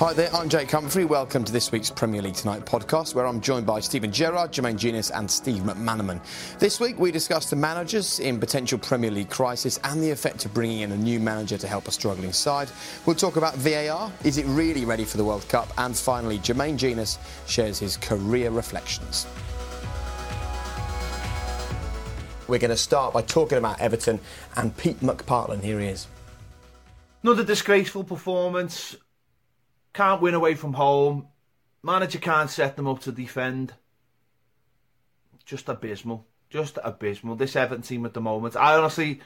Hi there, I'm Jake Humphrey. Welcome to this week's Premier League Tonight podcast, where I'm joined by Steven Gerrard, Jermaine Jenas, and Steve McManaman. This week, we discuss the managers in potential Premier League crisis and the effect of bringing in a new manager to help a struggling side. We'll talk about VAR. Is it really ready for the World Cup? And finally, Jermaine Jenas shares his career reflections. We're going to start by talking about Everton and Pete McPartland. Here he is. Another disgraceful performance can't win away from home. Manager can't set them up to defend. Just abysmal. Just abysmal. This Everton team at the moment. I honestly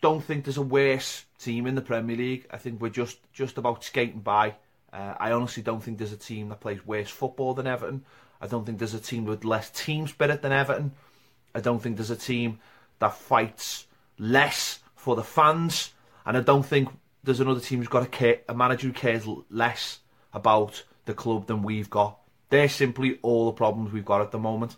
don't think there's a worse team in the Premier League. I think we're just just about skating by. Uh, I honestly don't think there's a team that plays worse football than Everton. I don't think there's a team with less team spirit than Everton. I don't think there's a team that fights less for the fans. And I don't think there's another team who's got a, care, a manager who cares less about the club than we've got. They're simply all the problems we've got at the moment.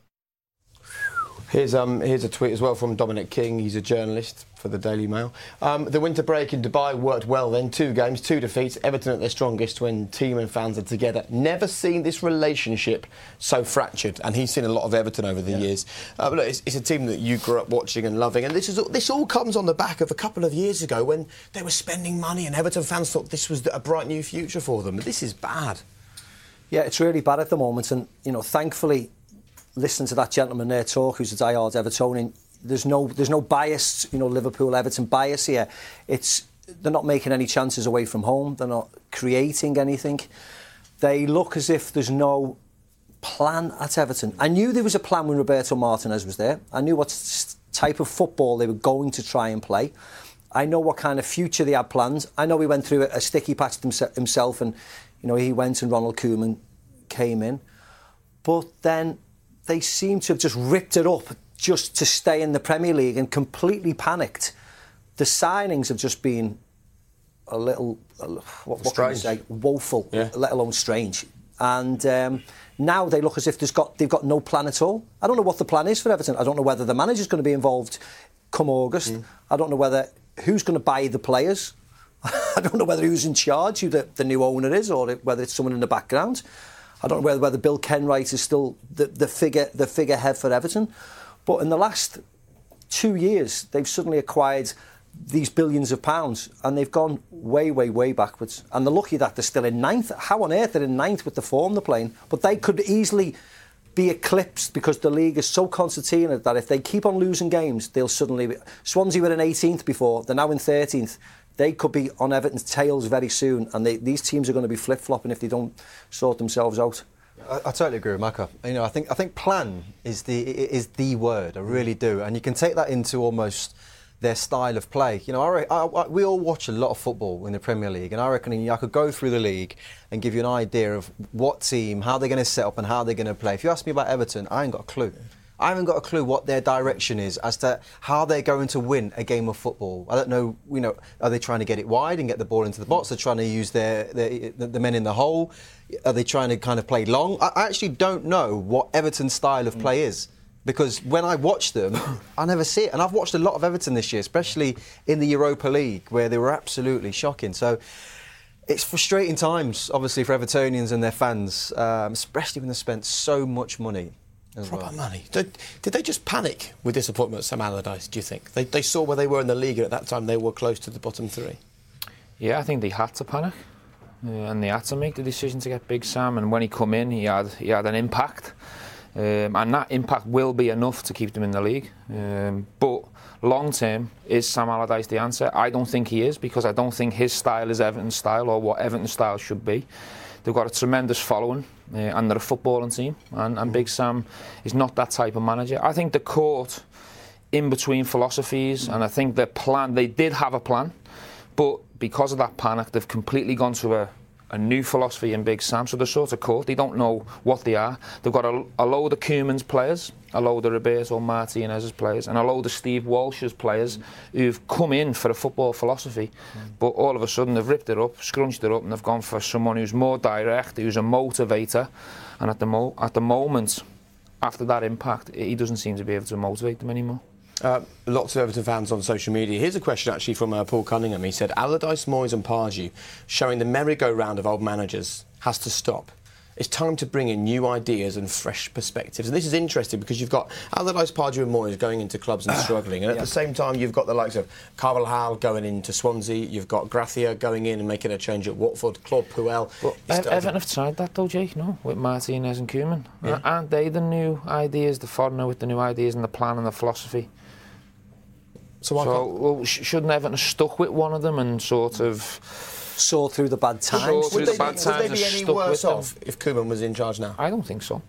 Here's, um, here's a tweet as well from Dominic King. He's a journalist for the Daily Mail. Um, the winter break in Dubai worked well then. Two games, two defeats. Everton at their strongest when team and fans are together. Never seen this relationship so fractured. And he's seen a lot of Everton over the yeah. years. Uh, look, it's, it's, a team that you grew up watching and loving. And this, is, this all comes on the back of a couple of years ago when they were spending money and Everton fans thought this was a bright new future for them. But This is bad. Yeah, it's really bad at the moment. And, you know, thankfully, listening to that gentleman there talk, who's a diehard Evertonian, there's no there's no bias, you know, Liverpool Everton bias here. It's they're not making any chances away from home. They're not creating anything. They look as if there's no plan at Everton. I knew there was a plan when Roberto Martinez was there. I knew what type of football they were going to try and play. I know what kind of future they had planned. I know he went through a sticky patch himself, and you know he went and Ronald Koeman came in. But then they seem to have just ripped it up just to stay in the Premier League and completely panicked. The signings have just been a little, what, what can you say, woeful, yeah. let alone strange. And um, now they look as if got, they've got no plan at all. I don't know what the plan is for Everton. I don't know whether the manager's going to be involved come August. Mm. I don't know whether who's going to buy the players. I don't know whether who's in charge, who the, the new owner is, or whether it's someone in the background. I don't know whether, whether Bill Kenwright is still the, the figure the figurehead for Everton. But in the last two years, they've suddenly acquired these billions of pounds and they've gone way, way, way backwards. And they're lucky that they're still in ninth. How on earth they're in ninth with the form they're playing? But they could easily be eclipsed because the league is so concertina that if they keep on losing games, they'll suddenly be. Swansea were in 18th before, they're now in 13th they could be on Everton's tails very soon, and they, these teams are going to be flip flopping if they don't sort themselves out. I, I, totally agree with Maka. You know, I think I think plan is the is the word. I really do, and you can take that into almost their style of play. You know, I, I, we all watch a lot of football in the Premier League, and I reckon I could go through the league and give you an idea of what team, how they're going to set up, and how they're going to play. If you ask me about Everton, I ain't got a clue. I haven't got a clue what their direction is as to how they're going to win a game of football. I don't know. You know, are they trying to get it wide and get the ball into the box? They're trying to use their, their the men in the hole. Are they trying to kind of play long? I actually don't know what Everton's style of play is because when I watch them, I never see it. And I've watched a lot of Everton this year, especially in the Europa League, where they were absolutely shocking. So it's frustrating times, obviously, for Evertonians and their fans, um, especially when they spent so much money Proper well. money. Did, did, they just panic with disappointment at Sam Allardyce, do you think? They, they saw where they were in the league and at that time they were close to the bottom three. Yeah, I think they had to panic. Uh, and they had to make the decision to get Big Sam and when he come in he had he had an impact um, and that impact will be enough to keep them in the league um, but long term is Sam Allardyce the answer I don't think he is because I don't think his style is Everton's style or what Everton's style should be they've got a tremendous following uh, and they're a footballing team. And, and Big Sam is not that type of manager. I think the court in between philosophies, and I think the plan, they did have a plan, but because of that panic, they've completely gone to a, a new philosophy in Big Sam. So they're sort of caught. They don't know what they are. They've got a, a load of Koeman's players, a load of Roberto Martinez's players, and a load of Steve Walsh's players who've come in for a football philosophy. Mm. But all of a sudden they've ripped it up, scrunched it up, and they've gone for someone who's more direct, who's a motivator. And at the, mo- at the moment, after that impact, he doesn't seem to be able to motivate them anymore. Uh, lots of Everton fans on social media. Here's a question actually from uh, Paul Cunningham. He said, Allardyce, Moyes and Pardew showing the merry-go-round of old managers has to stop. It's time to bring in new ideas and fresh perspectives. And this is interesting because you've got Allardyce, Pardew and Moyes going into clubs and struggling. And at Yeah. the same time, you've got the likes of Carvalhal going into Swansea. You've got Gracia going in and making a change at Watford. Claude Puel. Well, is Ev- starting- Everton have tried that though, Jake, no? With Martinez and Koeman. Aren't they the new ideas, the foreigner with the new ideas and the plan and the philosophy? So why So, well, sh- shouldn't Everton have stuck with one of them and sort of. Saw through the bad times. Saw through would the they, bad be, times would they be any worse with them? off if Koeman was in charge now? I don't think so.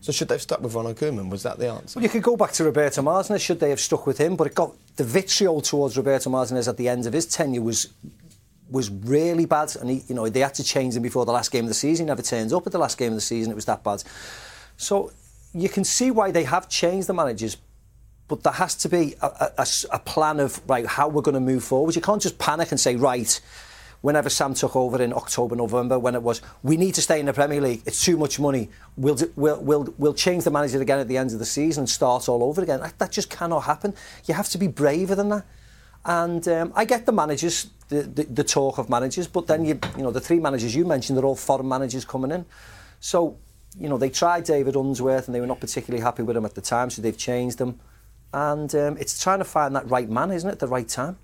So should they have stuck with Ronald Koeman? Was that the answer? Well, you could go back to Roberto Martinez. Should they have stuck with him? But it got the vitriol towards Roberto Martinez at the end of his tenure was was really bad, and he, you know they had to change him before the last game of the season. He never turns up at the last game of the season. It was that bad. So you can see why they have changed the managers. But there has to be a plan of right how we're going to move forward. You can't just panic and say right. Whenever Sam took over in October, November, when it was, we need to stay in the Premier League. It's too much money. We'll we'll we'll, we'll change the manager again at the end of the season and start all over again. That, that just cannot happen. You have to be braver than that. And um, I get the managers, the, the, the talk of managers, but then you you know the three managers you mentioned, they're all foreign managers coming in. So you know they tried David Unsworth and they were not particularly happy with him at the time, so they've changed him. And um, it's trying to find that right man, isn't it? The right time.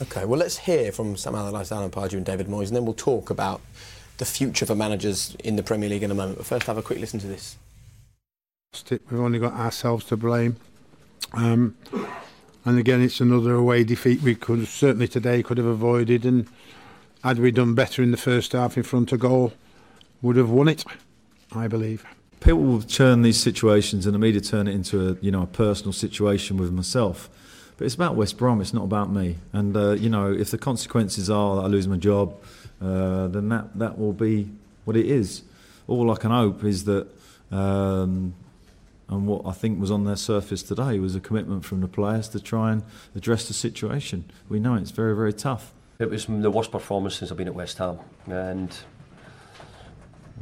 Okay, well, let's hear from Sam Allardyce, Alan Pardew, and David Moyes, and then we'll talk about the future for managers in the Premier League in a moment. But first, have a quick listen to this. We've only got ourselves to blame. Um, and again, it's another away defeat we could certainly today could have avoided. And had we done better in the first half in front of goal, would have won it, I believe. People will turn these situations and the media turn it into a you know a personal situation with myself. But it's about West Brom. It's not about me. And uh, you know, if the consequences are that I lose my job, uh, then that that will be what it is. All I can hope is that. Um, and what I think was on their surface today was a commitment from the players to try and address the situation. We know it's very, very tough. It was the worst performance since I've been at West Ham, and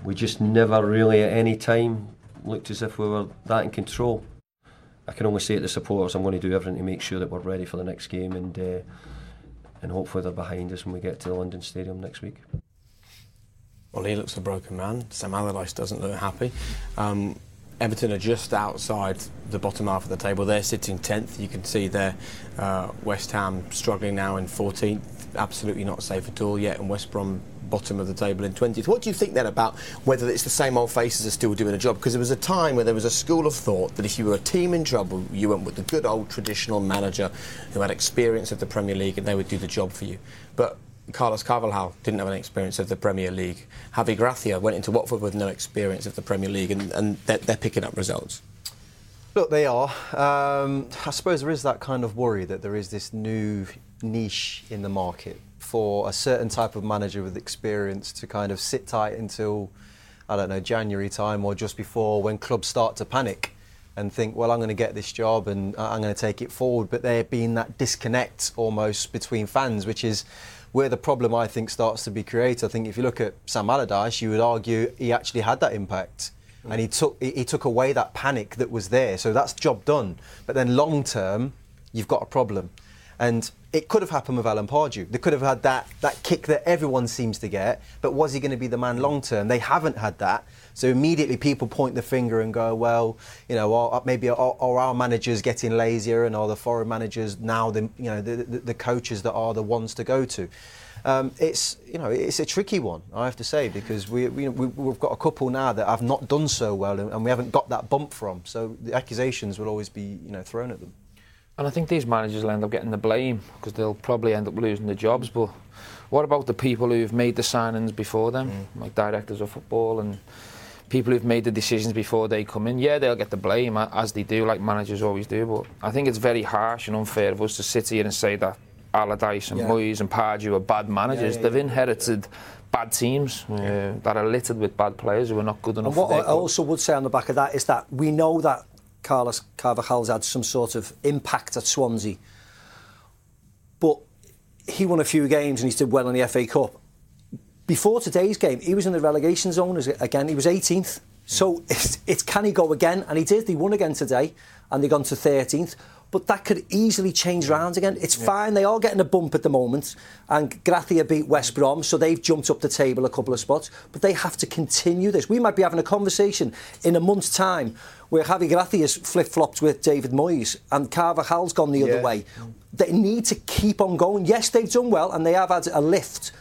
we just never really at any time looked as if we were that in control. I can only say to the supporters, I'm going to do everything to make sure that we're ready for the next game, and uh, and hopefully they're behind us when we get to the London Stadium next week. Well, he looks a broken man. Sam Allardyce doesn't look happy. Um, Everton are just outside the bottom half of the table. They're sitting 10th. You can see there uh, West Ham struggling now in 14th. Absolutely not safe at all yet. And West Brom bottom of the table in 20th. What do you think then about whether it's the same old faces are still doing a job? Because there was a time where there was a school of thought that if you were a team in trouble, you went with the good old traditional manager who had experience of the Premier League and they would do the job for you. But Carlos Carvalhal didn't have any experience of the Premier League. Javi Gracia went into Watford with no experience of the Premier League, and, and they're, they're picking up results. Look, they are. Um, I suppose there is that kind of worry that there is this new niche in the market for a certain type of manager with experience to kind of sit tight until, I don't know, January time or just before when clubs start to panic and think, well, I'm going to get this job and I'm going to take it forward. But there being that disconnect almost between fans, which is where the problem I think starts to be created. I think if you look at Sam Allardyce, you would argue he actually had that impact and he took he took away that panic that was there. So that's job done. But then long term, you've got a problem, and it could have happened with Alan Pardew. They could have had that that kick that everyone seems to get, but was he going to be the man long term? They haven't had that. So immediately people point the finger and go, well, you know, are, maybe are, our managers getting lazier, and are the foreign managers now the you know the, the, the coaches that are the ones to go to? Um, it's you know it's a tricky one I have to say because we, we we've got a couple now that have not done so well and, and we haven't got that bump from. So the accusations will always be you know thrown at them. And I think these managers will end up getting the blame because they'll probably end up losing their jobs. But what about the people who've made the signings before them, mm. like directors of football and people who've made the decisions before they come in? Yeah, they'll get the blame as they do, like managers always do. But I think it's very harsh and unfair of us to sit here and say that Allardyce and yeah. Moyes and Pardew are bad managers. Yeah, yeah, They've inherited bad teams uh, that are littered with bad players who are not good enough. And what I also would say on the back of that is that we know that Carlos Carvalhal's had some sort of impact at Swansea, but he won a few games and he did well in the FA Cup. Before today's game, he was in the relegation zone again. He was 18th. So it's, it's can he go again? And he did. He won again today, and they gone to 13th but that could easily change round again. It's yeah. fine. They are getting a bump at the moment, and Gracia beat West Brom, so they've jumped up the table a couple of spots. But they have to continue this. We might be having a conversation in a month's time where Javi Gracia's flip flopped with David Moyes and Carvalhal's gone the yeah. other way. They need to keep on going. Yes, they've done well and they have had a lift,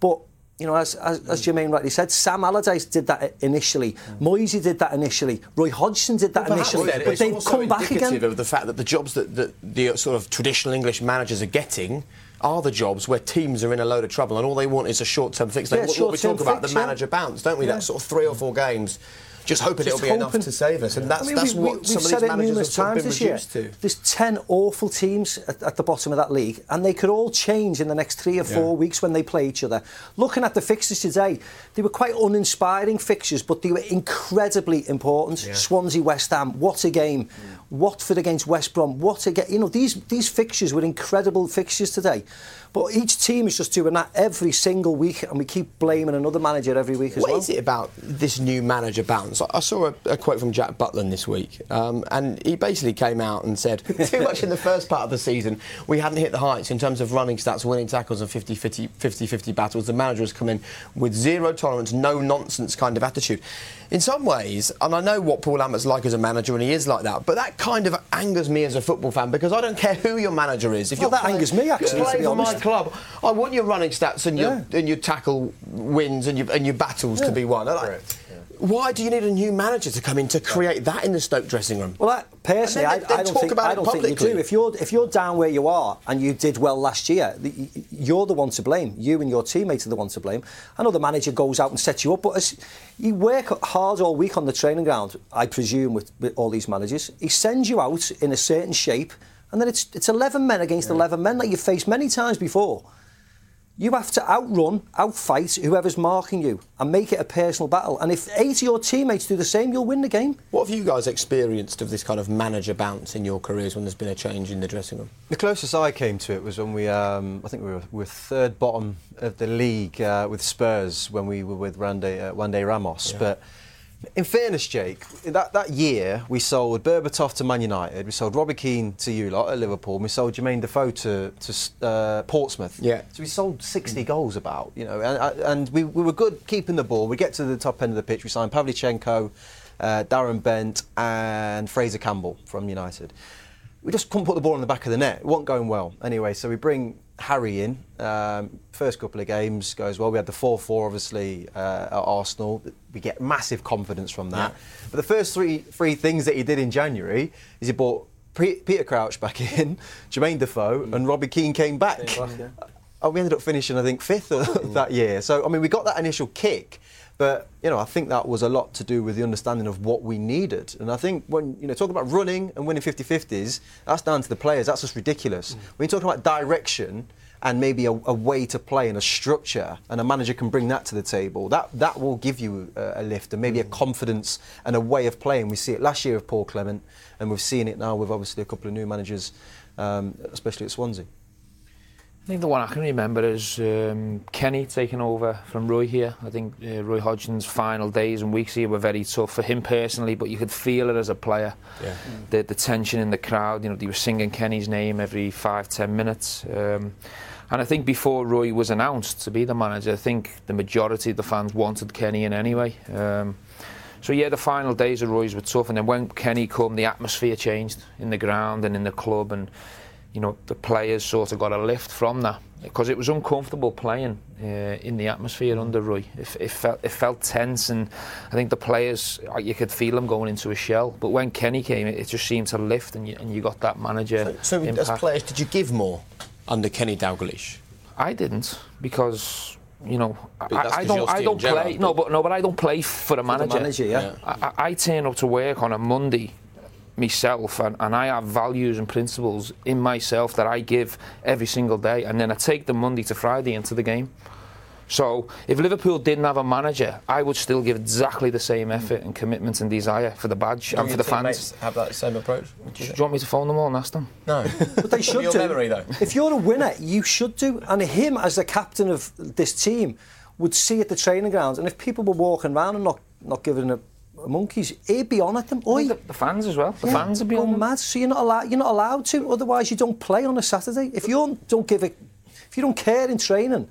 but you know, as, as, as Jermaine rightly said, Sam Allardyce did that initially. Mm. Moisey did that initially. Roy Hodgson did that well, initially. Then, but they've come back again. of the fact that the jobs that, that the sort of traditional English managers are getting are the jobs where teams are in a load of trouble and all they want is a short-term fix. Like yeah, what, what we talk fix, about, the manager yeah. bounce, don't we? Yeah. That sort of three or four games just hoping just it'll be enough to save us. And that's, I mean, that's we, what we, some of these managers have been reduced year. to. There's 10 awful teams at, at, the bottom of that league, and they could all change in the next three or four yeah. weeks when they play each other. Looking at the fixtures today, they were quite uninspiring fixtures, but they were incredibly important. Yeah. Swansea, West Ham, what a game. Mm. Watford against West Brom, what a game. You know, these, these fixtures were incredible fixtures today. But each team is just doing that every single week, and we keep blaming another manager every week as what well. What is it about this new manager bounce? I saw a, a quote from Jack Butland this week, um, and he basically came out and said, too much in the first part of the season, we hadn't hit the heights in terms of running stats, winning tackles, and 50 50, 50 battles. The manager has come in with zero tolerance, no nonsense kind of attitude. In some ways, and I know what Paul Lambert's like as a manager, and he is like that, but that kind of angers me as a football fan because I don't care who your manager is. If well, you're that playing, angers me actually. You're playing for my club. I want your running stats and your yeah. and your tackle wins and your and your battles yeah. to be won. Like, why do you need a new manager to come in to create that in the Stoke dressing room? Well, I, personally, I, I, don't, think, I don't think you do. If you're if you're down where you are and you did well last year, you're the one to blame. You and your teammates are the one to blame. I know the manager goes out and sets you up, but as you work hard all week on the training ground, I presume with, with all these managers, he sends you out in a certain shape, and then it's it's 11 men against yeah. 11 men like you've faced many times before. You have to outrun, outfight whoever's marking you and make it a personal battle. And if eight of your teammates do the same, you'll win the game. What have you guys experienced of this kind of manager bounce in your careers when there's been a change in the dressing room? The closest I came to it was when we, um, I think we were, we were third bottom of the league uh, with Spurs when we were with Randy, uh, Juande Ramos. Yeah. But in fairness, Jake, that, that year we sold Berbatov to Man United, we sold Robbie Keane to you lot at Liverpool, and we sold Jermaine Defoe to, to uh, Portsmouth. Yeah. So we sold 60 mm. goals about, you know, and, uh, and we, we were good keeping the ball. We get to the top end of the pitch, we signed Pavlyuchenko, uh, Darren Bent, and Fraser Campbell from United. We just couldn't put the ball in the back of the net. It wasn't going well. Anyway, so we bring Harry in. Um, first couple of games goes well. We had the 4 4, obviously, uh, at Arsenal. We get massive confidence from that. Yeah. But the first three, three things that he did in January is he brought Peter Crouch back in, Jermaine Defoe, mm. and Robbie Keane came back. yeah. oh, we ended up finishing, I think, fifth that year. So, I mean, we got that initial kick. But you know, I think that was a lot to do with the understanding of what we needed. And I think when you know talking about running and winning 50-50s, that's down to the players. That's just ridiculous. Mm. When you're talking about direction and maybe a, a, way to play and a structure, and a manager can bring that to the table, that that will give you a, a lift and maybe mm. a confidence and a way of playing. We see it last year with Paul Clement, and we've seen it now with obviously a couple of new managers, um, especially at Swansea. I think the one I can remember is um, Kenny taking over from Roy here. I think uh, Roy Hodgson's final days and weeks here were very tough for him personally, but you could feel it as a player. Yeah. Mm. The, the tension in the crowd, you know, they were singing Kenny's name every five, ten minutes. Um, and I think before Roy was announced to be the manager, I think the majority of the fans wanted Kenny in anyway. Um, so yeah, the final days of Roy's were tough, and then when Kenny came, the atmosphere changed in the ground and in the club, and you know, the players sort of got a lift from that because it was uncomfortable playing uh, in the atmosphere under Roy. It, it, felt it felt tense, and I think the players uh, you could feel them going into a shell. But when Kenny came, it, it just seemed to lift, and you, and you got that manager. So, so as players, did you give more under Kenny Dalglish? I didn't because you know But I, I 'cause don't I don't play no but- but no but I don't play for a The manager. manager, yeah. Yeah. I, I I turn up to work on a Monday myself and, and I have values and principles in myself that I give every single day and then I take the Monday to Friday into the game. So if Liverpool didn't have a manager, I would still give exactly the same effort and commitment and desire for the badge and for the fans. have that same approach. Do you want me to phone them all and ask them? No. But they should Your do. memory, though. If you're a winner, you should do. And him, as the captain of this team, would see at the training grounds. And if people were walking around and not, not giving a, a monkeys, he'd be on at them. I Oi, the, the fans as well. The Yeah, fans would be go on them. mad. So you're not allowed. You're not allowed to. Otherwise, you don't play on a Saturday. If you don't give it, if you don't care in training,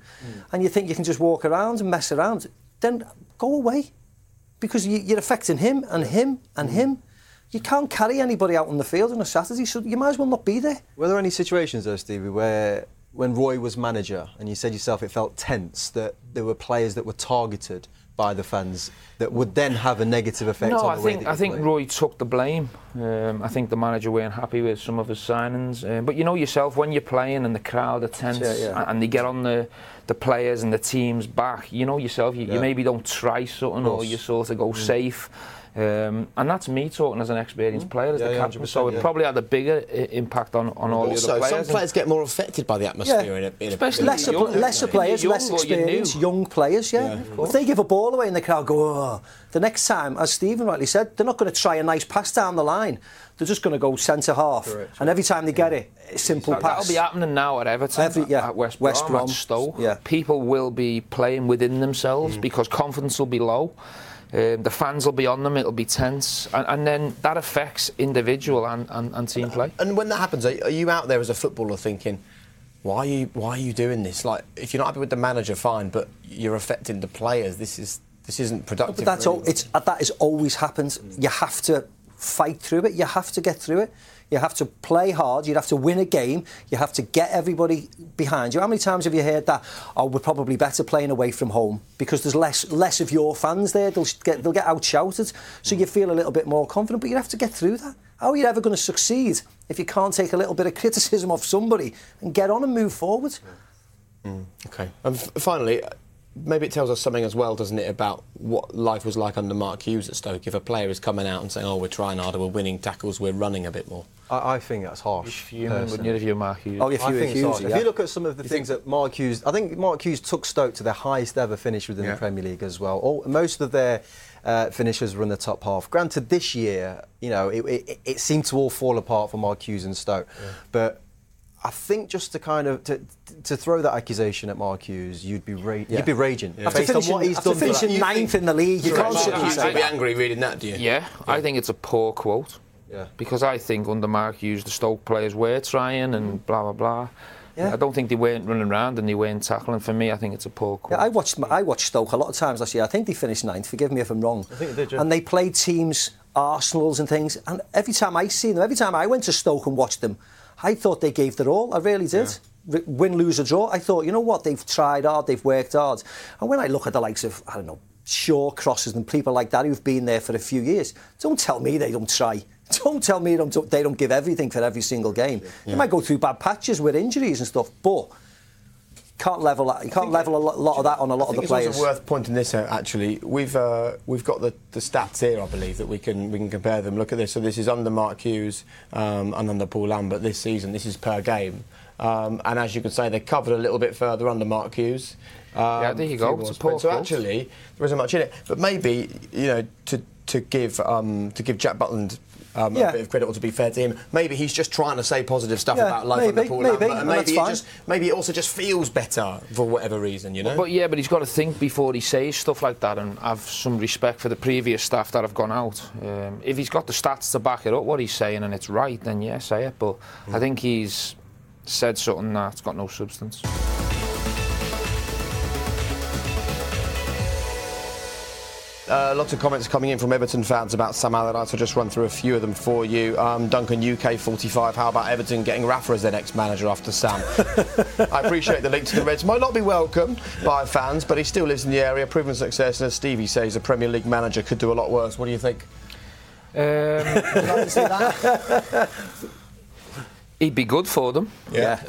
and you think you can just walk around and mess around, then go away, because you, you're affecting him and him and him. You can't carry anybody out on the field on a Saturday, so you might as well not be there. Were there any situations though, Stevie, where when Roy was manager and you said yourself it felt tense that there were players that were targeted by the fans that would then have a negative effect No, on I think I think played? Roy took the blame. Um, I think the manager weren't happy with some of his signings. Um, but you know yourself when you're playing and the crowd are tense Yeah, yeah. and they get on the the players and the team's back. You know yourself. You, Yeah. you maybe don't try something or you sort of go safe. Um, and that's me talking as an experienced player, as Yeah, the yeah, captain. So 100%, it yeah. probably had a bigger I- impact on, on all the Also, other players. some players get more affected by the atmosphere in a, in a Especially a- lesser, young, pl- lesser players, You're less young or you're experience, young players, yeah. Yeah. if they give a ball away and the crowd go, oh, the next time, as Stephen rightly said, they're not going to try a nice pass down the line. They're just going to go centre half. Correct. And every time they get it, a simple That, pass. that'll be happening now at Everton, Every- yeah. at West, West Brom, Brom, at Stoke. yeah. People will be playing within themselves because confidence will be low. Um, the fans will be on them. It'll be tense, and, and then that affects individual and, and, and team play. And when that happens, are, are you out there as a footballer thinking, why are you why are you doing this? Like, if you're not happy with the manager, fine, but you're affecting the players. This is this isn't productive. But that's for all. It's uh, that has always happened. You have to fight through it. You have to get through it. You have to play hard. You'd have to win a game. You have to get everybody behind you. How many times have you heard that? Oh, we're probably better playing away from home because there's less less of your fans there. They'll get they'll get outshouted, so you feel a little bit more confident. But you have to get through that. How are you ever going to succeed if you can't take a little bit of criticism off somebody and get on and move forward? Okay. And f- finally, uh, maybe it tells us something as well, doesn't it, about what life was like under Mark Hughes at Stoke. If a player is coming out and saying, "Oh, we're trying harder, we're winning tackles, we're running a bit more." I, I think that's harsh. Fuming, wouldn't you, if you're Mark Hughes? Oh, if I you think it's harsh. it, If you look at some of the things that Mark Hughes, I think Mark Hughes took Stoke to their highest ever finish within Yeah. the Premier League as well. All, most of their uh, finishers were in the top half. Granted, this year, you know, it, it, it seemed to all fall apart for Mark Hughes and Stoke, but. I think just to kind of to, to throw that accusation at Mark Hughes, you'd be ra- Yeah. you'd be raging After based on finishing, what he's done. finishing ninth in the league, you can't Mark sit and Hughes say would be angry reading that, do you? Yeah, I think it's a poor quote. Yeah. Because I think under Mark Hughes, the Stoke players were trying and blah blah blah. Yeah. I don't think they weren't running around and they weren't tackling. For me, I think it's a poor quote. Yeah, I watched I watched Stoke a lot of times last year. I think they finished ninth. Forgive me if I'm wrong. I think they did, yeah. And they played teams, Arsenal's and things. And every time I see them, every time I went to Stoke and watched them, I thought they gave their all. I really did. R- Win, lose or draw. I thought, you know what? They've tried hard. They've worked hard. And when I look at the likes of I don't know Shawcrosses and people like that who've been there for a few years, don't tell me they don't try. Don't tell me they don't, they don't give everything for every single game. They might go through bad patches with injuries and stuff, but can't level that. You can't level a lot, lot of that on a lot I of the it's players. also worth pointing this out. Actually, we've uh, we've got the, the stats here. I believe that we can we can compare them. Look at this. So this is under Mark Hughes um, and under Paul Lambert this season. This is per game, um, and as you can say, they covered a little bit further under Mark Hughes. Um, Yeah, there you go. few It's a poor sprints. So actually, there isn't much in it. But maybe you know to to give um, to give Jack Butland. Um, Yeah. A bit of credit, or to be fair to him, maybe he's just trying to say positive stuff Yeah, about life maybe, under Paul maybe, Lambert, and and maybe that's it just maybe it also just feels better for whatever reason, you know. But yeah, but he's got to think before he says stuff like that and have some respect for the previous staff that have gone out. Um, if he's got the stats to back it up, what he's saying, and it's right, then yeah, say it. But I think he's said something that's got no substance. Uh, lots of comments coming in from Everton fans about Sam Allardyce. I'll just run through a few of them for you. Um, Duncan UK 45. How about Everton getting Rafa as their next manager after Sam? I appreciate the link to the Reds. Might not be welcome by fans, but he still lives in the area, proven success. And as Stevie says, a Premier League manager could do a lot worse. What do you think? Um, he'd be good for them. Yeah.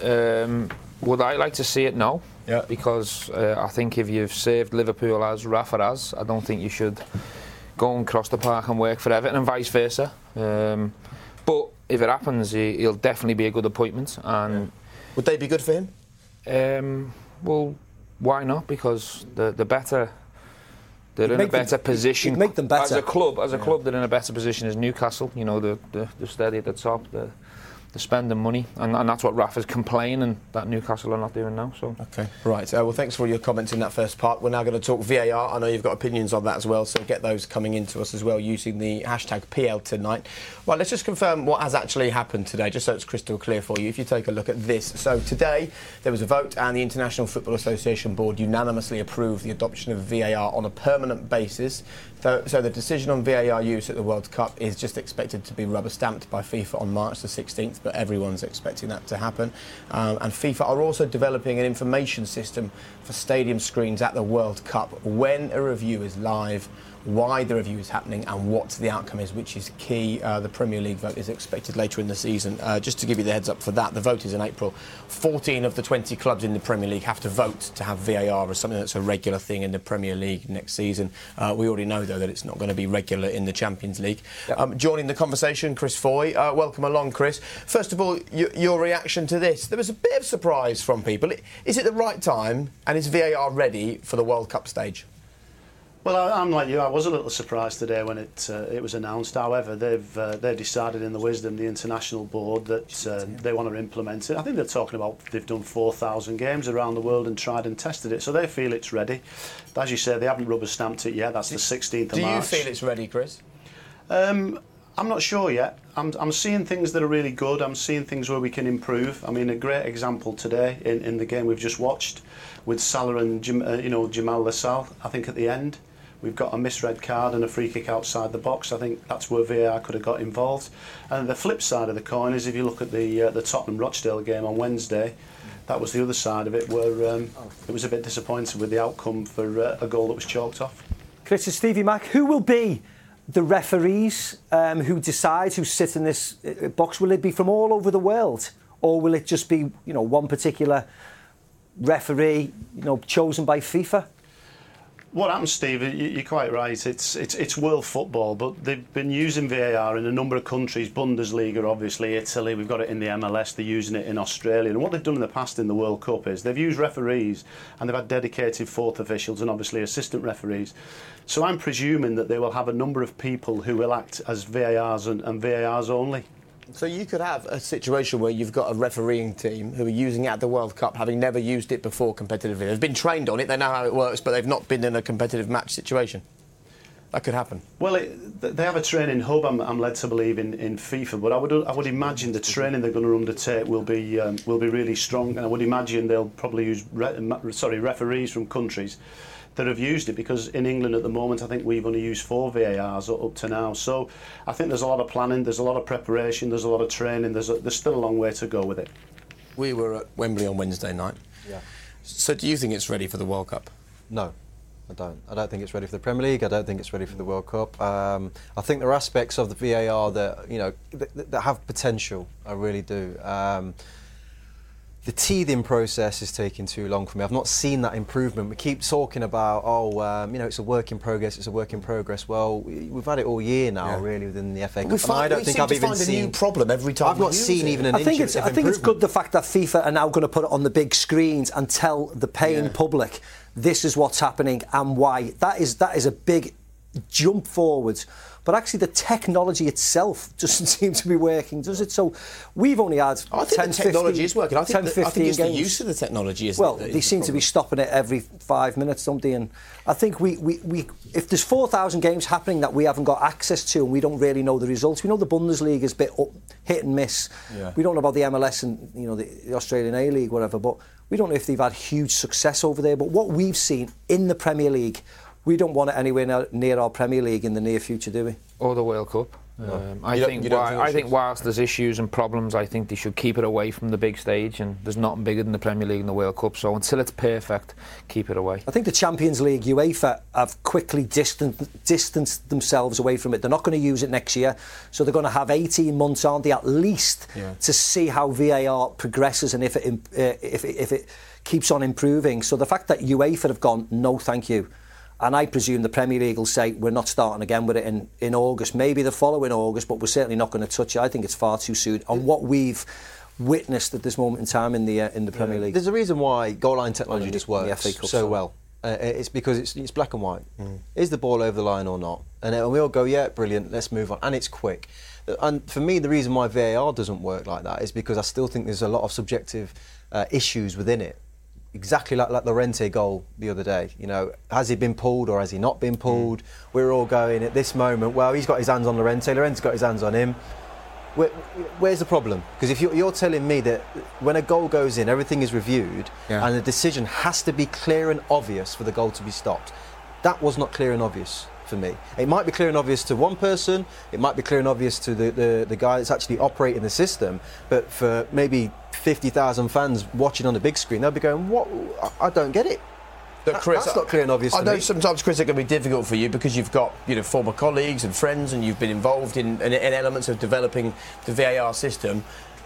Um, would I like to see it? No. Yeah. Because uh, I think if you've saved Liverpool as Rafa has, I don't think you should go and cross the park and work for Everton and vice versa. Um, but if it happens, he, he'll definitely be a good appointment. And Would they be good for him? um, well, why not? Because the the better. They're You'd in a make them- better position. make them As better. a club, as a club, they're in a better position as Newcastle. You know, they're, they're, they're steady at the top. They're, they're spending money, and, and that's what Rafa's complaining that Newcastle are not doing now. So Okay, right. Uh, well, thanks for your comments in that first part. We're now going to talk VAR. I know you've got opinions on that as well, so get those coming into us as well using the hashtag PL tonight. Right, let's just confirm what has actually happened today, just so it's crystal clear for you. If you take a look at this, so today there was a vote, and the International Football Association Board unanimously approved the adoption of VAR on a permanent basis. So, so the decision on VAR use at the World Cup is just expected to be rubber stamped by FIFA on March the 16th, but everyone's expecting that to happen. Um, and FIFA are also developing an information system for stadium screens at the World Cup when a review is live. Why the review is happening and what the outcome is, which is key. Uh, the Premier League vote is expected later in the season. Uh, just to give you the heads up for that, the vote is in April. 14 of the 20 clubs in the Premier League have to vote to have VAR as something that's a regular thing in the Premier League next season. Uh, we already know, though, that it's not going to be regular in the Champions League. Um, joining the conversation, Chris Foy. Uh, welcome along, Chris. First of all, y- your reaction to this. There was a bit of surprise from people. Is it the right time and is VAR ready for the World Cup stage? Well, I, I'm like you. I was a little surprised today when it uh, it was announced. However, they've uh, they've decided in the wisdom, the international board, that uh, they want to implement it. I think they're talking about they've done 4,000 games around the world and tried and tested it, so they feel it's ready. As you say, they haven't rubber stamped it yet. That's the 16th of March. Do you feel it's ready, Chris? Um, I'm not sure yet. I'm, I'm seeing things that are really good. I'm seeing things where we can improve. I mean, a great example today in, in the game we've just watched with Salah and Jam, uh, you know Jamaal Lascelles. I think at the end we've got a misread card and a free kick outside the box. I think that's where VAR could have got involved. And the flip side of the coin is if you look at the uh, the Tottenham Rochdale game on Wednesday. That was the other side of it, where um, it was a bit disappointed with the outcome for uh, a goal that was chalked off. Chris and Stevie Mack, who will be the referees um, who decide who sit in this uh, box? Will it be from all over the world, or will it just be you know one particular referee, you know, chosen by FIFA? What happens, Steve? you- You're quite right. It's it's it's world football, but they've been using VAR in a number of countries. Bundesliga, obviously, Italy. We've got it in the MLS. They're using it in Australia. And what they've done in the past in the World Cup is they've used referees and they've had dedicated fourth officials and obviously assistant referees. So I'm presuming that they will have a number of people who will act as VARs and, and VARs only. So you could have a situation where you've got a refereeing team who are using it at the World Cup, having never used it before competitively. They've been trained on it, they know how it works, but they've not been in a competitive match situation. That could happen. Well, it, they have a training hub. I'm, I'm led to believe in, in FIFA, but I would I would imagine the training they're going to undertake will be um, will be really strong, and I would imagine they'll probably use re- sorry referees from countries that have used it because in England at the moment I think we've only used four VARs up up to now. So I think there's a lot of planning, there's a lot of preparation, there's a lot of training. There's a, there's still a long way to go with it. We were at Wembley on Wednesday night. Yeah. So do you think it's ready for the World Cup? No, I don't. I don't think it's ready for the Premier League. I don't think it's ready for the World Cup. Um, I think there are aspects of the VAR that you know that, that have potential. I really do. Um, the teething process is taking too long for me. I've not seen that improvement. We keep talking about, oh, um, you know, it's a work in progress. It's a work in progress. Well, we- we've had it all year now, Yeah. really, within the FA Cup. We and find- I don't think I've to even find a new problem every time I've not seen it. even an I think inch it's I think it's good the fact that FIFA are now going to put it on the big screens and tell the paying Yeah. public this is what's happening and why. That is that is a big jump forward. But actually, the technology itself doesn't seem to be working, does it? So we've only had I think 10, the technology 15, is working. I think, 10, the, 15 I think it's the use of the technology, isn't Well, that they is the seem to be stopping it every five minutes, don't they? And I think we, we, we if there's 4,000 games happening that we haven't got access to and we don't really know the results, we know the Bundesliga is a bit up, hit and miss. Yeah. We don't know about the MLS and you know the, the Australian A League, whatever, but we don't know if they've had huge success over there. But what we've seen in the Premier League, we don't want it anywhere near, near our Premier League in the near future, do we? or the World Cup. Um, I think you think I think whilst there's issues and problems, I think they should keep it away from the big stage, and there's nothing bigger than the Premier League and the World Cup. So until it's perfect, keep it away. I think the Champions League, UEFA, have quickly distant, distanced themselves away from it. They're not going to use it next year, so they're going to have 18 months, aren't they, at least, Yeah. to see how VAR progresses and if it, uh, if, it, if it keeps on improving. So the fact that UEFA have gone, no, thank you. And I presume the Premier League will say we're not starting again with it in, in August, maybe the following August, but we're certainly not going to touch it. I think it's far too soon. On what we've witnessed at this moment in time in the uh, in the Premier League. There's a reason why goal line technology just works so well. Uh, it's because it's, it's black and white. Is the ball over the line or not? And then we all go, yeah, brilliant, let's move on. And it's quick. Uh, And for me, the reason why VAR doesn't work like that is because I still think there's a lot of subjective uh, issues within it. Exactly like, like Llorente goal the other day. You know, has he been pulled or has he not been pulled? Mm. We're all going at this moment, well, he's got his hands on Llorente, Llorente's got his hands on him. Where, where's the problem? Because if you're, you're telling me that when a goal goes in, everything is reviewed, Yeah. and the decision has to be clear and obvious for the goal to be stopped, that was not clear and obvious for me. It might be clear and obvious to one person, it might be clear and obvious to the, the, the guy that's actually operating the system, but for maybe 50,000 fans watching on the big screen, they'll be going, "What? I- don't get it." Look, Chris, that's not clear and obvious I know me. sometimes, Chris, it can be difficult for you because you've got you know former colleagues and friends, and you've been involved in, in, in elements of developing the VAR system.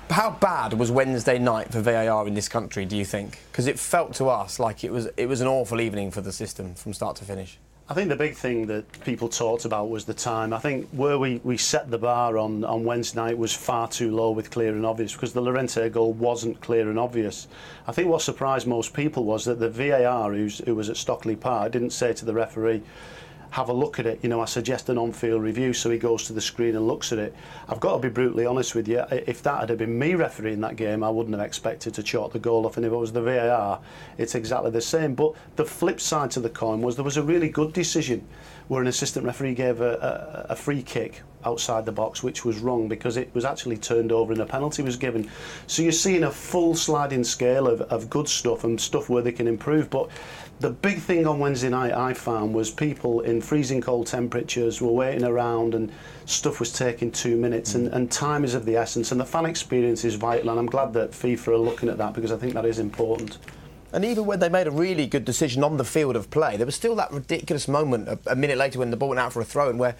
How bad was Wednesday night for VAR in this country? Do you think? Because it felt to us like it was it was an awful evening for the system from start to finish. I think the big thing that people talked about was the time. I think where we, we set the bar on, on Wednesday night was far too low with clear and obvious because the Llorente goal wasn't clear and obvious. I think what surprised most people was that the VAR, who's, who was at Stockley Park, didn't say to the referee, have a look at it. You know, I suggest an on-field review, so he goes to the screen and looks at it. I've got to be brutally honest with you. If that had been me refereeing that game, I wouldn't have expected to chalk the goal off. And if it was the VAR, it's exactly the same. But the flip side to the coin was there was a really good decision where an assistant referee gave a, a, a free kick outside the box, which was wrong because it was actually turned over and a penalty was given. So you're seeing a full sliding scale of, of good stuff and stuff where they can improve. But the big thing on Wednesday night I found was people in freezing cold temperatures were waiting around and stuff was taking two minutes and, mm. and time is of the essence and the fan experience is vital and I'm glad that FIFA are looking at that because I think that is important. And even when they made a really good decision on the field of play, there was still that ridiculous moment a, a minute later when the ball went out for a throw in where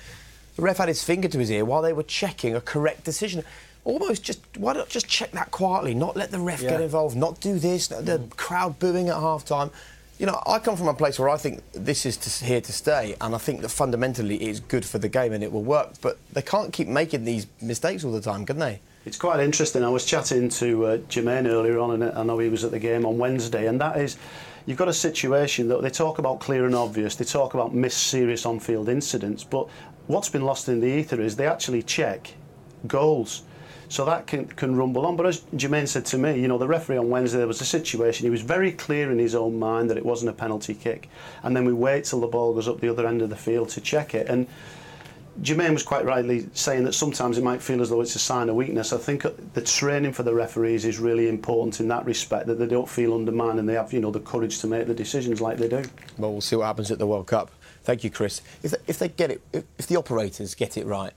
the ref had his finger to his ear while they were checking a correct decision. Almost just why not just check that quietly, not let the ref get involved, not do this, the mm. crowd booing at half time. You know, I come from a place where I think this is to, here to stay, and I think that fundamentally it's good for the game and it will work. But they can't keep making these mistakes all the time, can they? It's quite interesting. I was chatting to uh, Jermaine earlier on, and I know he was at the game on Wednesday, and that is, you've got a situation that they talk about clear and obvious, they talk about missed serious on field incidents, but what's been lost in the ether is they actually check goals. So that can, can rumble on. But as Jermaine said to me, you know, the referee on Wednesday, there was a situation, he was very clear in his own mind that it wasn't a penalty kick. And then we wait till the ball goes up the other end of the field to check it. And Jermaine was quite rightly saying that sometimes it might feel as though it's a sign of weakness. I think the training for the referees is really important in that respect, that they don't feel undermined and they have, you know, the courage to make the decisions like they do. Well, we'll see what happens at the World Cup. Thank you, Chris. If they, if they get it, if, if the operators get it right,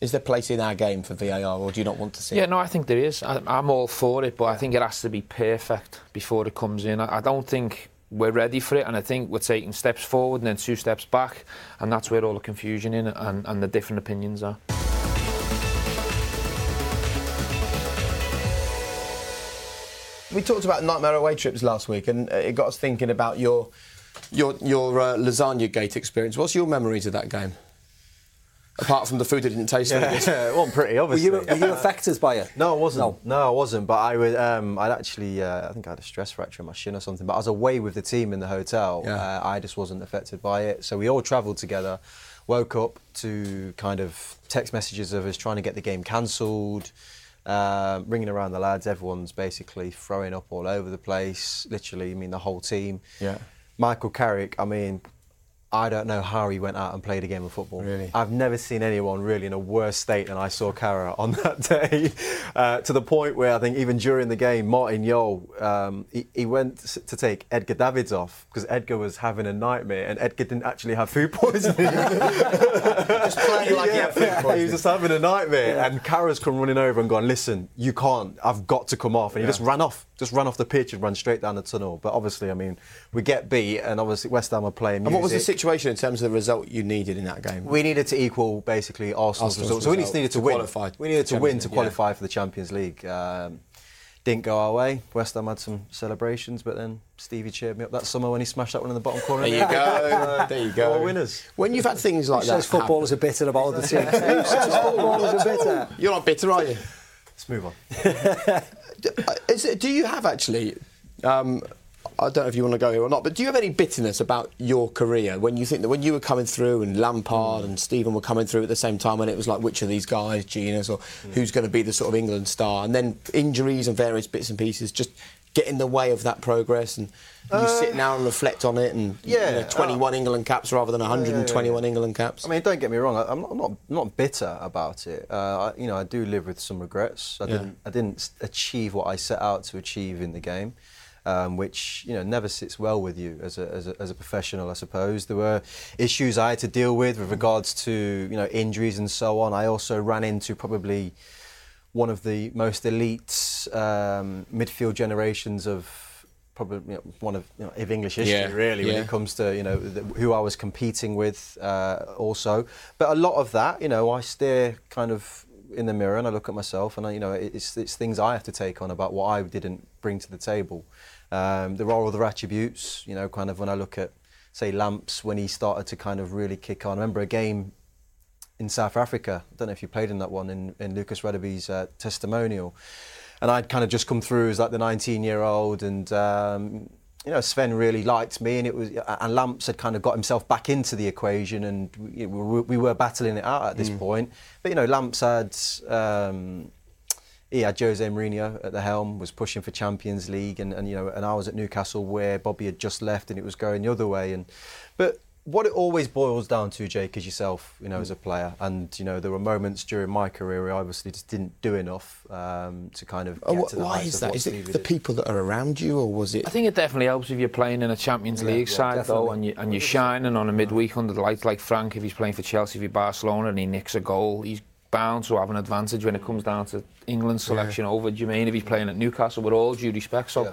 is there place in our game for VAR, or do you not want to see Yeah, it? no, I think there is. I, I'm all for it, but I think it has to be perfect before it comes in. I, I don't think we're ready for it, and I think we're taking steps forward and then two steps back, and that's where all the confusion in and, and the different opinions are. We talked about nightmare away trips last week, and uh, it got us thinking about your your your uh, lasagna gate experience. What's your memories of that game? Apart from the food that didn't taste very good. Yeah, it wasn't pretty, Were obviously. you, were you affected by it? No, I wasn't. No. No, I wasn't. But I would. Um, I'd actually. Uh, I think I had a stress fracture in my shin or something. But I was away with the team in the hotel. Yeah. Uh, I just wasn't affected by it. So we all travelled together. Woke up to kind of text messages of us trying to get the game cancelled. Uh, ringing around the lads, everyone's basically throwing up all over the place. Literally, I mean the whole team. Yeah. Michael Carrick, I mean, I don't know how he went out and played a game of football. Really? I've never seen anyone really in a worse state than I saw Cara on that day. Uh, to the point where I think even during the game, Martin Jol, um, he, he, went to take Edgar Davids off because Edgar was having a nightmare and Edgar didn't actually have food poisoning. just playing like yeah, he had food He was just having a nightmare. Yeah. And Cara's come running over and gone, listen, you can't, I've got to come off. And he yeah. just ran off, just ran off the pitch and ran straight down the tunnel. But obviously, I mean, we get beat and obviously West Ham are playing music. And what was the situation in terms of the result you needed in that game? We needed to equal basically Arsenal's, Arsenal's result. So we just needed to, to win. Qualify we needed to win to qualify yeah. for the Champions League. Um, didn't go our way. West Ham had some celebrations, but then Stevie cheered me up that summer when he smashed that one in the bottom corner. There you go. there you go. All winners. When you've had things like Who that, says footballers happen? are bitter about the team. Who says footballers are bitter? You're not bitter, are you? Let's move on. it, do you have actually? Um, I don't know if you want to go here or not, but do you have any bitterness about your career when you think that when you were coming through and Lampard mm. and Steven were coming through at the same time and it was like which of these guys, Jenas, or mm. who's going to be the sort of England star, and then injuries and various bits and pieces just get in the way of that progress, and you uh, sit now and reflect on it, and yeah, you know, 21 uh, England caps rather than 121 yeah, yeah, England caps. I mean, don't get me wrong, I'm not not, not bitter about it. Uh, I, you know, I do live with some regrets. I didn't I didn't achieve what I set out to achieve in the game um, which you know never sits well with you as a, as a, as a professional, I suppose. There were issues I had to deal with with regards to you know injuries and so on. I also ran into probably one of the most elite um, midfield generations of probably you know, one of you know, of English history yeah, really yeah. when it comes to you know the, who I was competing with uh, also. But a lot of that, you know, I steer kind of in the mirror and I look at myself and I, you know it's it's things I have to take on about what I didn't bring to the table. Um, there are other attributes, you know, kind of when I look at, say, Lamps, when he started to kind of really kick on. I remember a game in South Africa, I don't know if you played in that one, in, in Lucas Radebe's uh, testimonial. And I'd kind of just come through as like the 19 year old and, um, you know, Sven really liked me, and it was, and Lamps had kind of got himself back into the equation, and we, we were battling it out at this mm. point. But you know, Lamps had um, he had Jose Mourinho at the helm, was pushing for Champions League, and, and you know, and I was at Newcastle where Bobby had just left, and it was going the other way. And but what it always boils down to, Jake, is yourself, you know, as a player. And you know, there were moments during my career where I obviously just didn't do enough um, to kind of. Oh, to the why is that? Is it the people that are around you, or was it? I think it definitely helps if you're playing in a Champions yeah, League yeah, side definitely. though, and you and you're shining on a midweek under the lights, like Frank if he's playing for Chelsea, if he's Barcelona, and he nicks a goal, he's bound to have an advantage when it comes down to England selection yeah. over Jermaine if he's playing at Newcastle with all due respect. So yeah.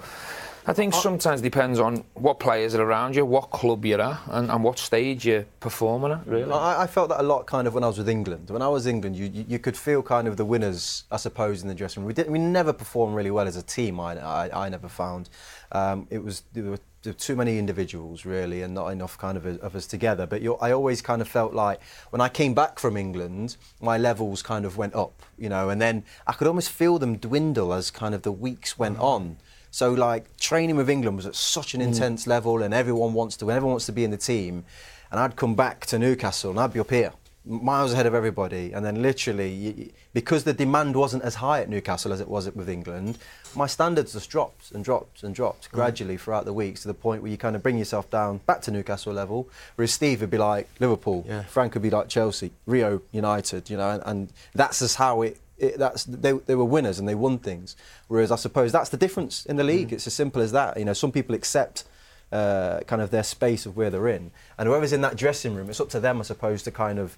I think sometimes depends on what players are around you, what club you're at, and, and what stage you're performing at, really. I, I, felt that a lot kind of when I was with England. When I was England, you, you, you could feel kind of the winners, I suppose, in the dressing room. We, did, we never performed really well as a team, I, I, I never found. Um, it was there were, there were, too many individuals really, and not enough kind of, of us together. But I always kind of felt like when I came back from England, my levels kind of went up, you know, and then I could almost feel them dwindle as kind of the weeks went mm. on. So like training with England was at such an mm. intense level, and everyone wants to, everyone wants to be in the team. And I'd come back to Newcastle, and I'd be up here miles ahead of everybody. And then literally, because the demand wasn't as high at Newcastle as it was with England, my standards just dropped and dropped and dropped mm. gradually throughout the weeks to the point where you kind of bring yourself down back to Newcastle level. Whereas Steve would be like Liverpool, yeah. Frank would be like Chelsea, Rio United, you know, and, and that's just how it. It, that's they, they were winners and they won things. Whereas I suppose that's the difference in the league. Mm. It's as simple as that. You know, some people accept uh, kind of their space of where they're in. And whoever's in that dressing room, it's up to them, I suppose, to kind of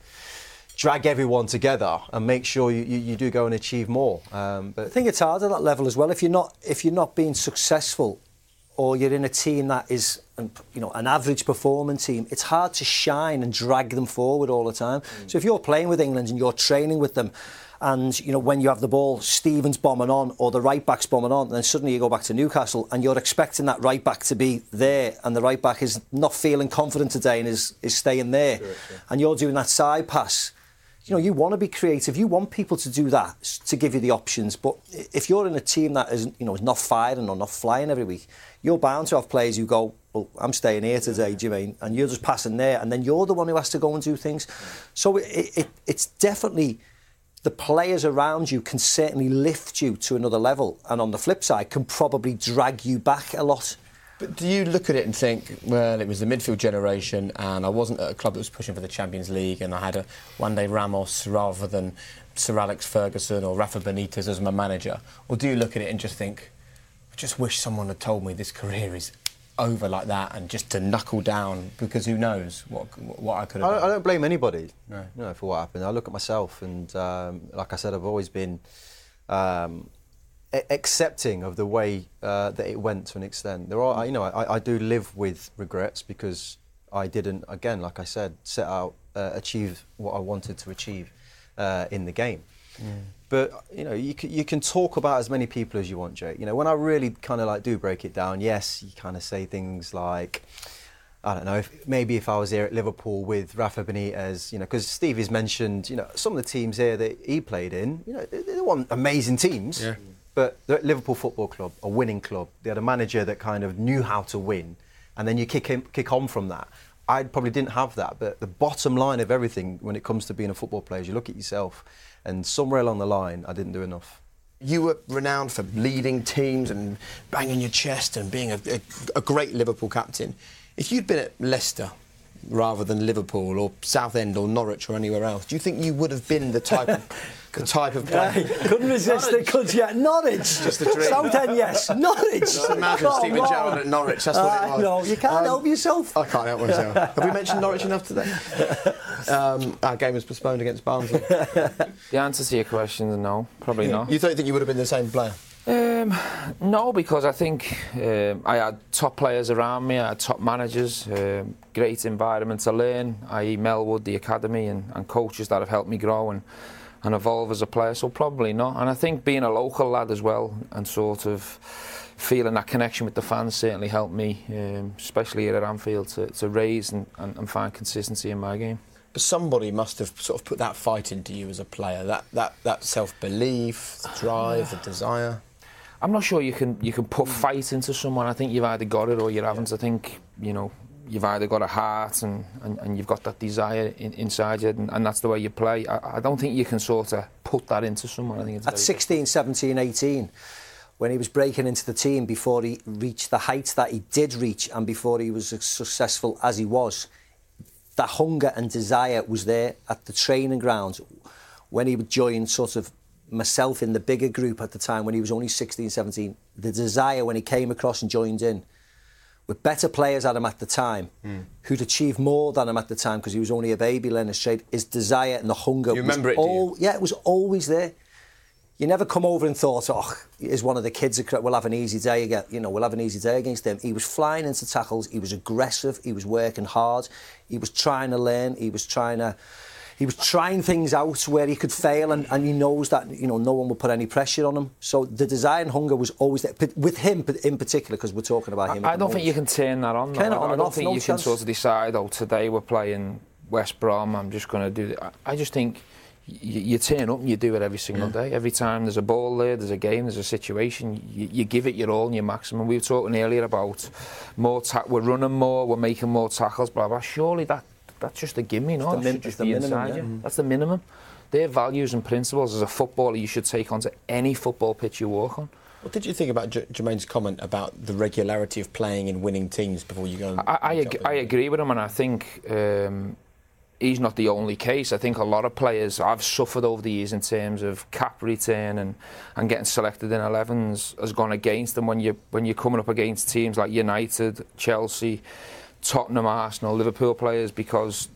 drag everyone together and make sure you, you, you do go and achieve more. Um, but I think it's hard at that level as well. If you're not if you're not being successful, or you're in a team that is you know an average performing team, it's hard to shine and drag them forward all the time. Mm. So if you're playing with England and you're training with them and you know when you have the ball Stevens bombing on or the right back's bombing on then suddenly you go back to Newcastle and you're expecting that right back to be there and the right back is not feeling confident today and is, is staying there. Sure, sure. and you're doing that side pass. You know you want to be creative. You want people to do that to give you the options. But if you're in a team that is you know is not firing or not flying every week you're bound to have players who go well I'm staying here today do you mean? And you're just passing there and then you're the one who has to go and do things. So it, it, it's definitely the players around you can certainly lift you to another level, and on the flip side, can probably drag you back a lot. But do you look at it and think, well, it was the midfield generation, and I wasn't at a club that was pushing for the Champions League, and I had a Juande Ramos rather than Sir Alex Ferguson or Rafa Benitez as my manager? Or do you look at it and just think, I just wish someone had told me this career is over like that and just to knuckle down because who knows what what I could have I, done. I don't blame anybody No. you know, for what happened. I look at myself, and um, like I said, I've always been um, accepting of the way uh, that it went to an extent. There are, you know, I, I do live with regrets because I didn't, again, like I said, set out uh, achieve what I wanted to achieve uh, in the game. But you know, you can, you can talk about as many people as you want, Jake. You know, when I really kind of like do break it down, yes, you kind of say things like, I don't know, if, maybe if I was here at Liverpool with Rafa Benitez, you know, because Stevie's mentioned, you know, some of the teams here that he played in, you know, they, they weren't amazing teams, Yeah. but they're at Liverpool Football Club, a winning club. They had a manager that kind of knew how to win, and then you kick him, kick on from that. I probably didn't have that, but the bottom line of everything when it comes to being a football player is you look at yourself, and somewhere along the line, I didn't do enough. You were renowned for leading teams and banging your chest and being a, a, a great Liverpool captain. If you'd been at Leicester rather than Liverpool or Southend or Norwich or anywhere else, do you think you would have been the type of the type of player? Couldn't resist it, could you? Norwich. Just a dream. Southend, yes. Norwich. Just imagine Come Steven on. Gerrard at Norwich. That's what it was. know, you can't Um, help yourself. I can't help myself. Have we mentioned Norwich enough today? Um, our game was postponed against Barnsley. The answer to your question is no, probably not. You don't think you would have been the same player? Um, no, because I think um, I had top players around me, I had top managers, um, great environment to learn, i.e. Melwood, the academy, and, and coaches that have helped me grow and, and evolve as a player. So probably not. And I think being a local lad as well, and sort of feeling that connection with the fans certainly helped me, um, especially here at Anfield, to, to raise and, and, and find consistency in my game. But somebody must have sort of put that fight into you as a player. That that that self belief, the drive, the desire. I'm not sure you can you can put fight into someone. I think you've either got it or you haven't. I think you know you've either got a heart and, and, and you've got that desire in, inside you, and, and that's the way you play. I, I don't think you can sort of put that into someone. I think At very 16, 17, 18, when he was breaking into the team before he reached the heights that he did reach and before he was as successful as he was, that hunger and desire was there at the training ground when he would join sort of myself in the bigger group at the time when he was only 16, 17. The desire when he came across and joined in with better players at him at the time who'd achieved more than him at the time because he was only a baby learning straight. His desire and the hunger You was remember it, all, yeah, it was always there. You never come over and thought, oh, is one of the kids, we'll have an easy day again. You know, we'll have an easy day against them. He was flying into tackles. He was aggressive. He was working hard. He was trying to learn. He was trying to, he was trying things out where he could fail, and, and he knows that you know no one will put any pressure on him. So the desire and hunger was always there, but with him in particular, because we're talking about him. I, I don't think you can turn that on. though. Turn it I, on I don't off, think no you chance. can sort of decide, oh, today we're playing West Brom. I'm just going to do it. I, I just think you, you turn up and you do it every single day. Every time there's a ball there, there's a game, there's a situation, you, you give it your all and your maximum. We were talking earlier about more. Ta- we're running more. We're making more tackles. Blah blah. Surely that that's just a gimme, no? the That min- should just it's the be minimum, inside yeah. you. That's the minimum. Their values and principles as a footballer you should take onto any football pitch you walk on. What did you think about J- Jermaine's comment about the regularity of playing in winning teams before you go? And I, I, ag- I agree with him, and I think um, he's not the only case. I think a lot of players I've suffered over the years in terms of cap return and, and getting selected in 11s has gone against them when you when you're coming up against teams like United, Chelsea, Tottenham, Arsenal, Liverpool players because.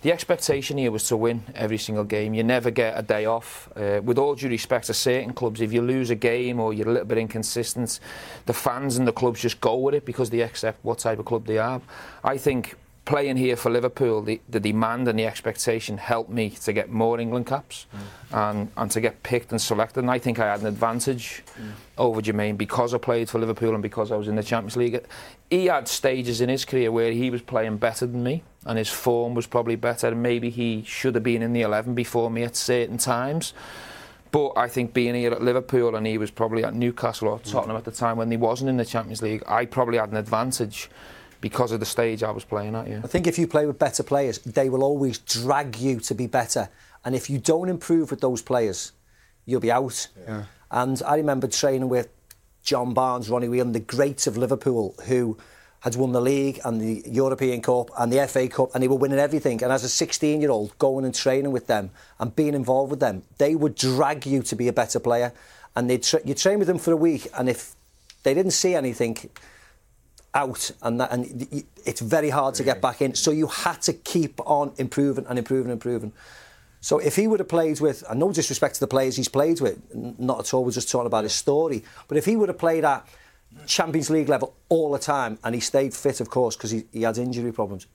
The expectation here was to win every single game. You never get a day off. Uh, with all due respect to certain clubs, if you lose a game or you're a little bit inconsistent, the fans and the clubs just go with it because they accept what type of club they are. I think playing here for Liverpool, the, the demand and the expectation helped me to get more England caps mm. and, and to get picked and selected. And I think I had an advantage mm. over Jermaine because I played for Liverpool and because I was in the Champions League. He had stages in his career where he was playing better than me and his form was probably better and maybe he should have been in the 11 before me at certain times. But I think being here at Liverpool and he was probably at Newcastle or mm. Tottenham at the time when he wasn't in the Champions League, I probably had an advantage because of the stage I was playing at. Yeah. I think if you play with better players, they will always drag you to be better. And if you don't improve with those players, you'll be out. Yeah. And I remember training with John Barnes, Ronnie Whelan, the greats of Liverpool who had won the league and the European Cup and the FA Cup, and they were winning everything. And as a 16 year old, going and training with them and being involved with them, they would drag you to be a better player. And they'd tra- you train with them for a week, and if they didn't see anything out, and, that, and it's very hard to get back in. So you had to keep on improving and improving and improving. So if he would have played with, and no disrespect to the players he's played with, not at all, we're just talking about his story, but if he would have played at Champions League level all the time, and he stayed fit, of course, because he, he had injury problems,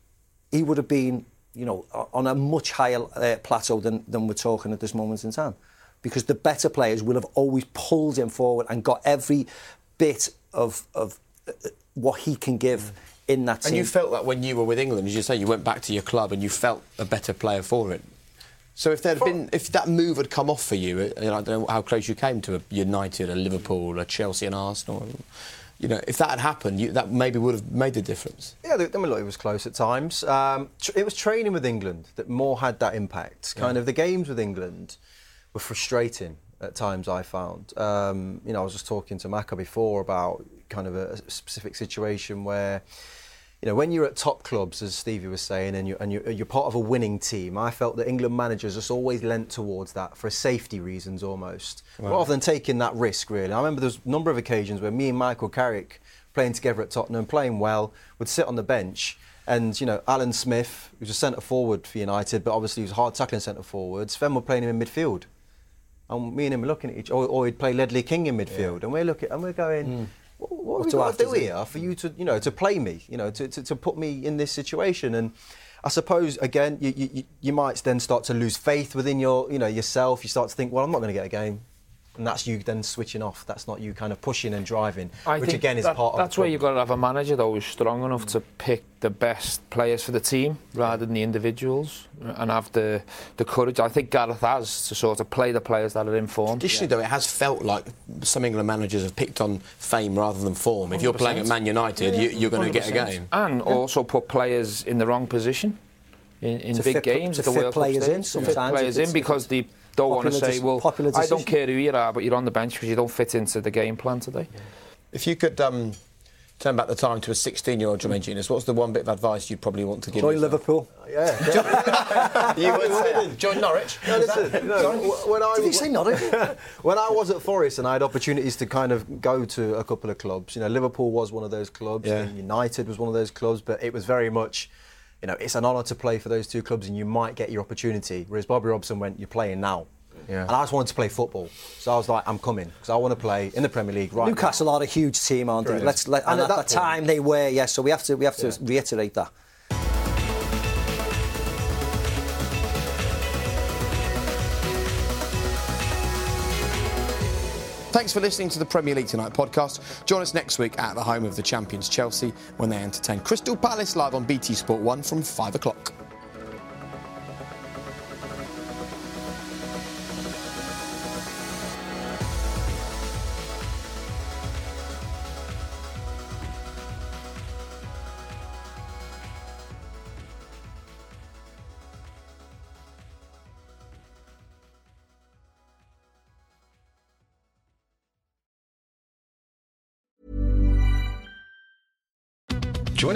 he would have been, you know, on a much higher uh, plateau than, than we're talking at this moment in time. Because the better players will have always pulled him forward and got every bit of, of uh, what he can give in that team. And you felt that when you were with England, as you say, you went back to your club and you felt a better player for it. So if there'd been, if that move had come off for you, uh, you know, I don't know how close you came to a United, a Liverpool, a Chelsea, and Arsenal. You know, if that had happened, you, that maybe would have made the difference. Yeah, I mean, look, it was close at times. Um, tr- it was training with England that more had that impact. Kind Yeah. of the games with England were frustrating at times. I found. Um, you know, I was just talking to Macca before about kind of a, a specific situation where. You know, when you're at top clubs, as Stevie was saying, and you're, and you're, you're part of a winning team, I felt that England managers just always lent towards that for safety reasons almost, Right. rather than taking that risk, really. I remember there's a number of occasions where me and Michael Carrick, playing together at Tottenham, playing well, would sit on the bench. And, you know, Alan Smith, who's a centre forward for United, but obviously he was hard tackling centre forward, Sven were playing him in midfield. And me and him were looking at each or, or he'd play Ledley King in midfield. And we're looking and we're going, what, what we got to do? here for you to, you know, to play me, you know, to, to, to put me in this situation? And I suppose, again, you, you, you might then start to lose faith within your, you know, yourself. You start to think, well, I'm not going to get a game. And that's you then switching off. That's not you kind of pushing and driving, I which think again is that- part of That's the where you've got to have a manager though who's strong enough to pick the best players for the team rather than the individuals and have the the courage. I think Gareth has to sort of play the players that are in form. Traditionally, though, it has felt like some England managers have picked on fame rather than form. If you're playing at Man United, you, you're going to get a game. And also put players in the wrong position in, in To big fit- games. to at the fit World players stage. in To fit sometimes players in because they don't want to say, well, I don't care who you are, but you're on the bench because you don't fit into the game plan today. If you could um, turn back the time to a 16-year-old Jermaine Jenas, what's the one bit of advice you'd probably want to give? Join yourself? Liverpool. Yeah. You would say Join Norwich. No, listen, no, when I, Did he say Norwich? when I was at Forest and I had opportunities to kind of go to a couple of clubs, you know, Liverpool was one of those clubs, Yeah. and United was one of those clubs, but it was very much, you know, it's an honour to play for those two clubs and you might get your opportunity. Whereas Bobby Robson went, you're playing now. Yeah. And I just wanted to play football. So I was like, I'm coming because I want to play in the Premier League right Newcastle are a huge team, aren't they? Let's let, and, And at, at that that time they were, yes. So we have to we have to reiterate that. Thanks for listening to the Premier League Tonight podcast. Join us next week at the home of the champions Chelsea when they entertain Crystal Palace live on BT Sport 1 from 5 o'clock.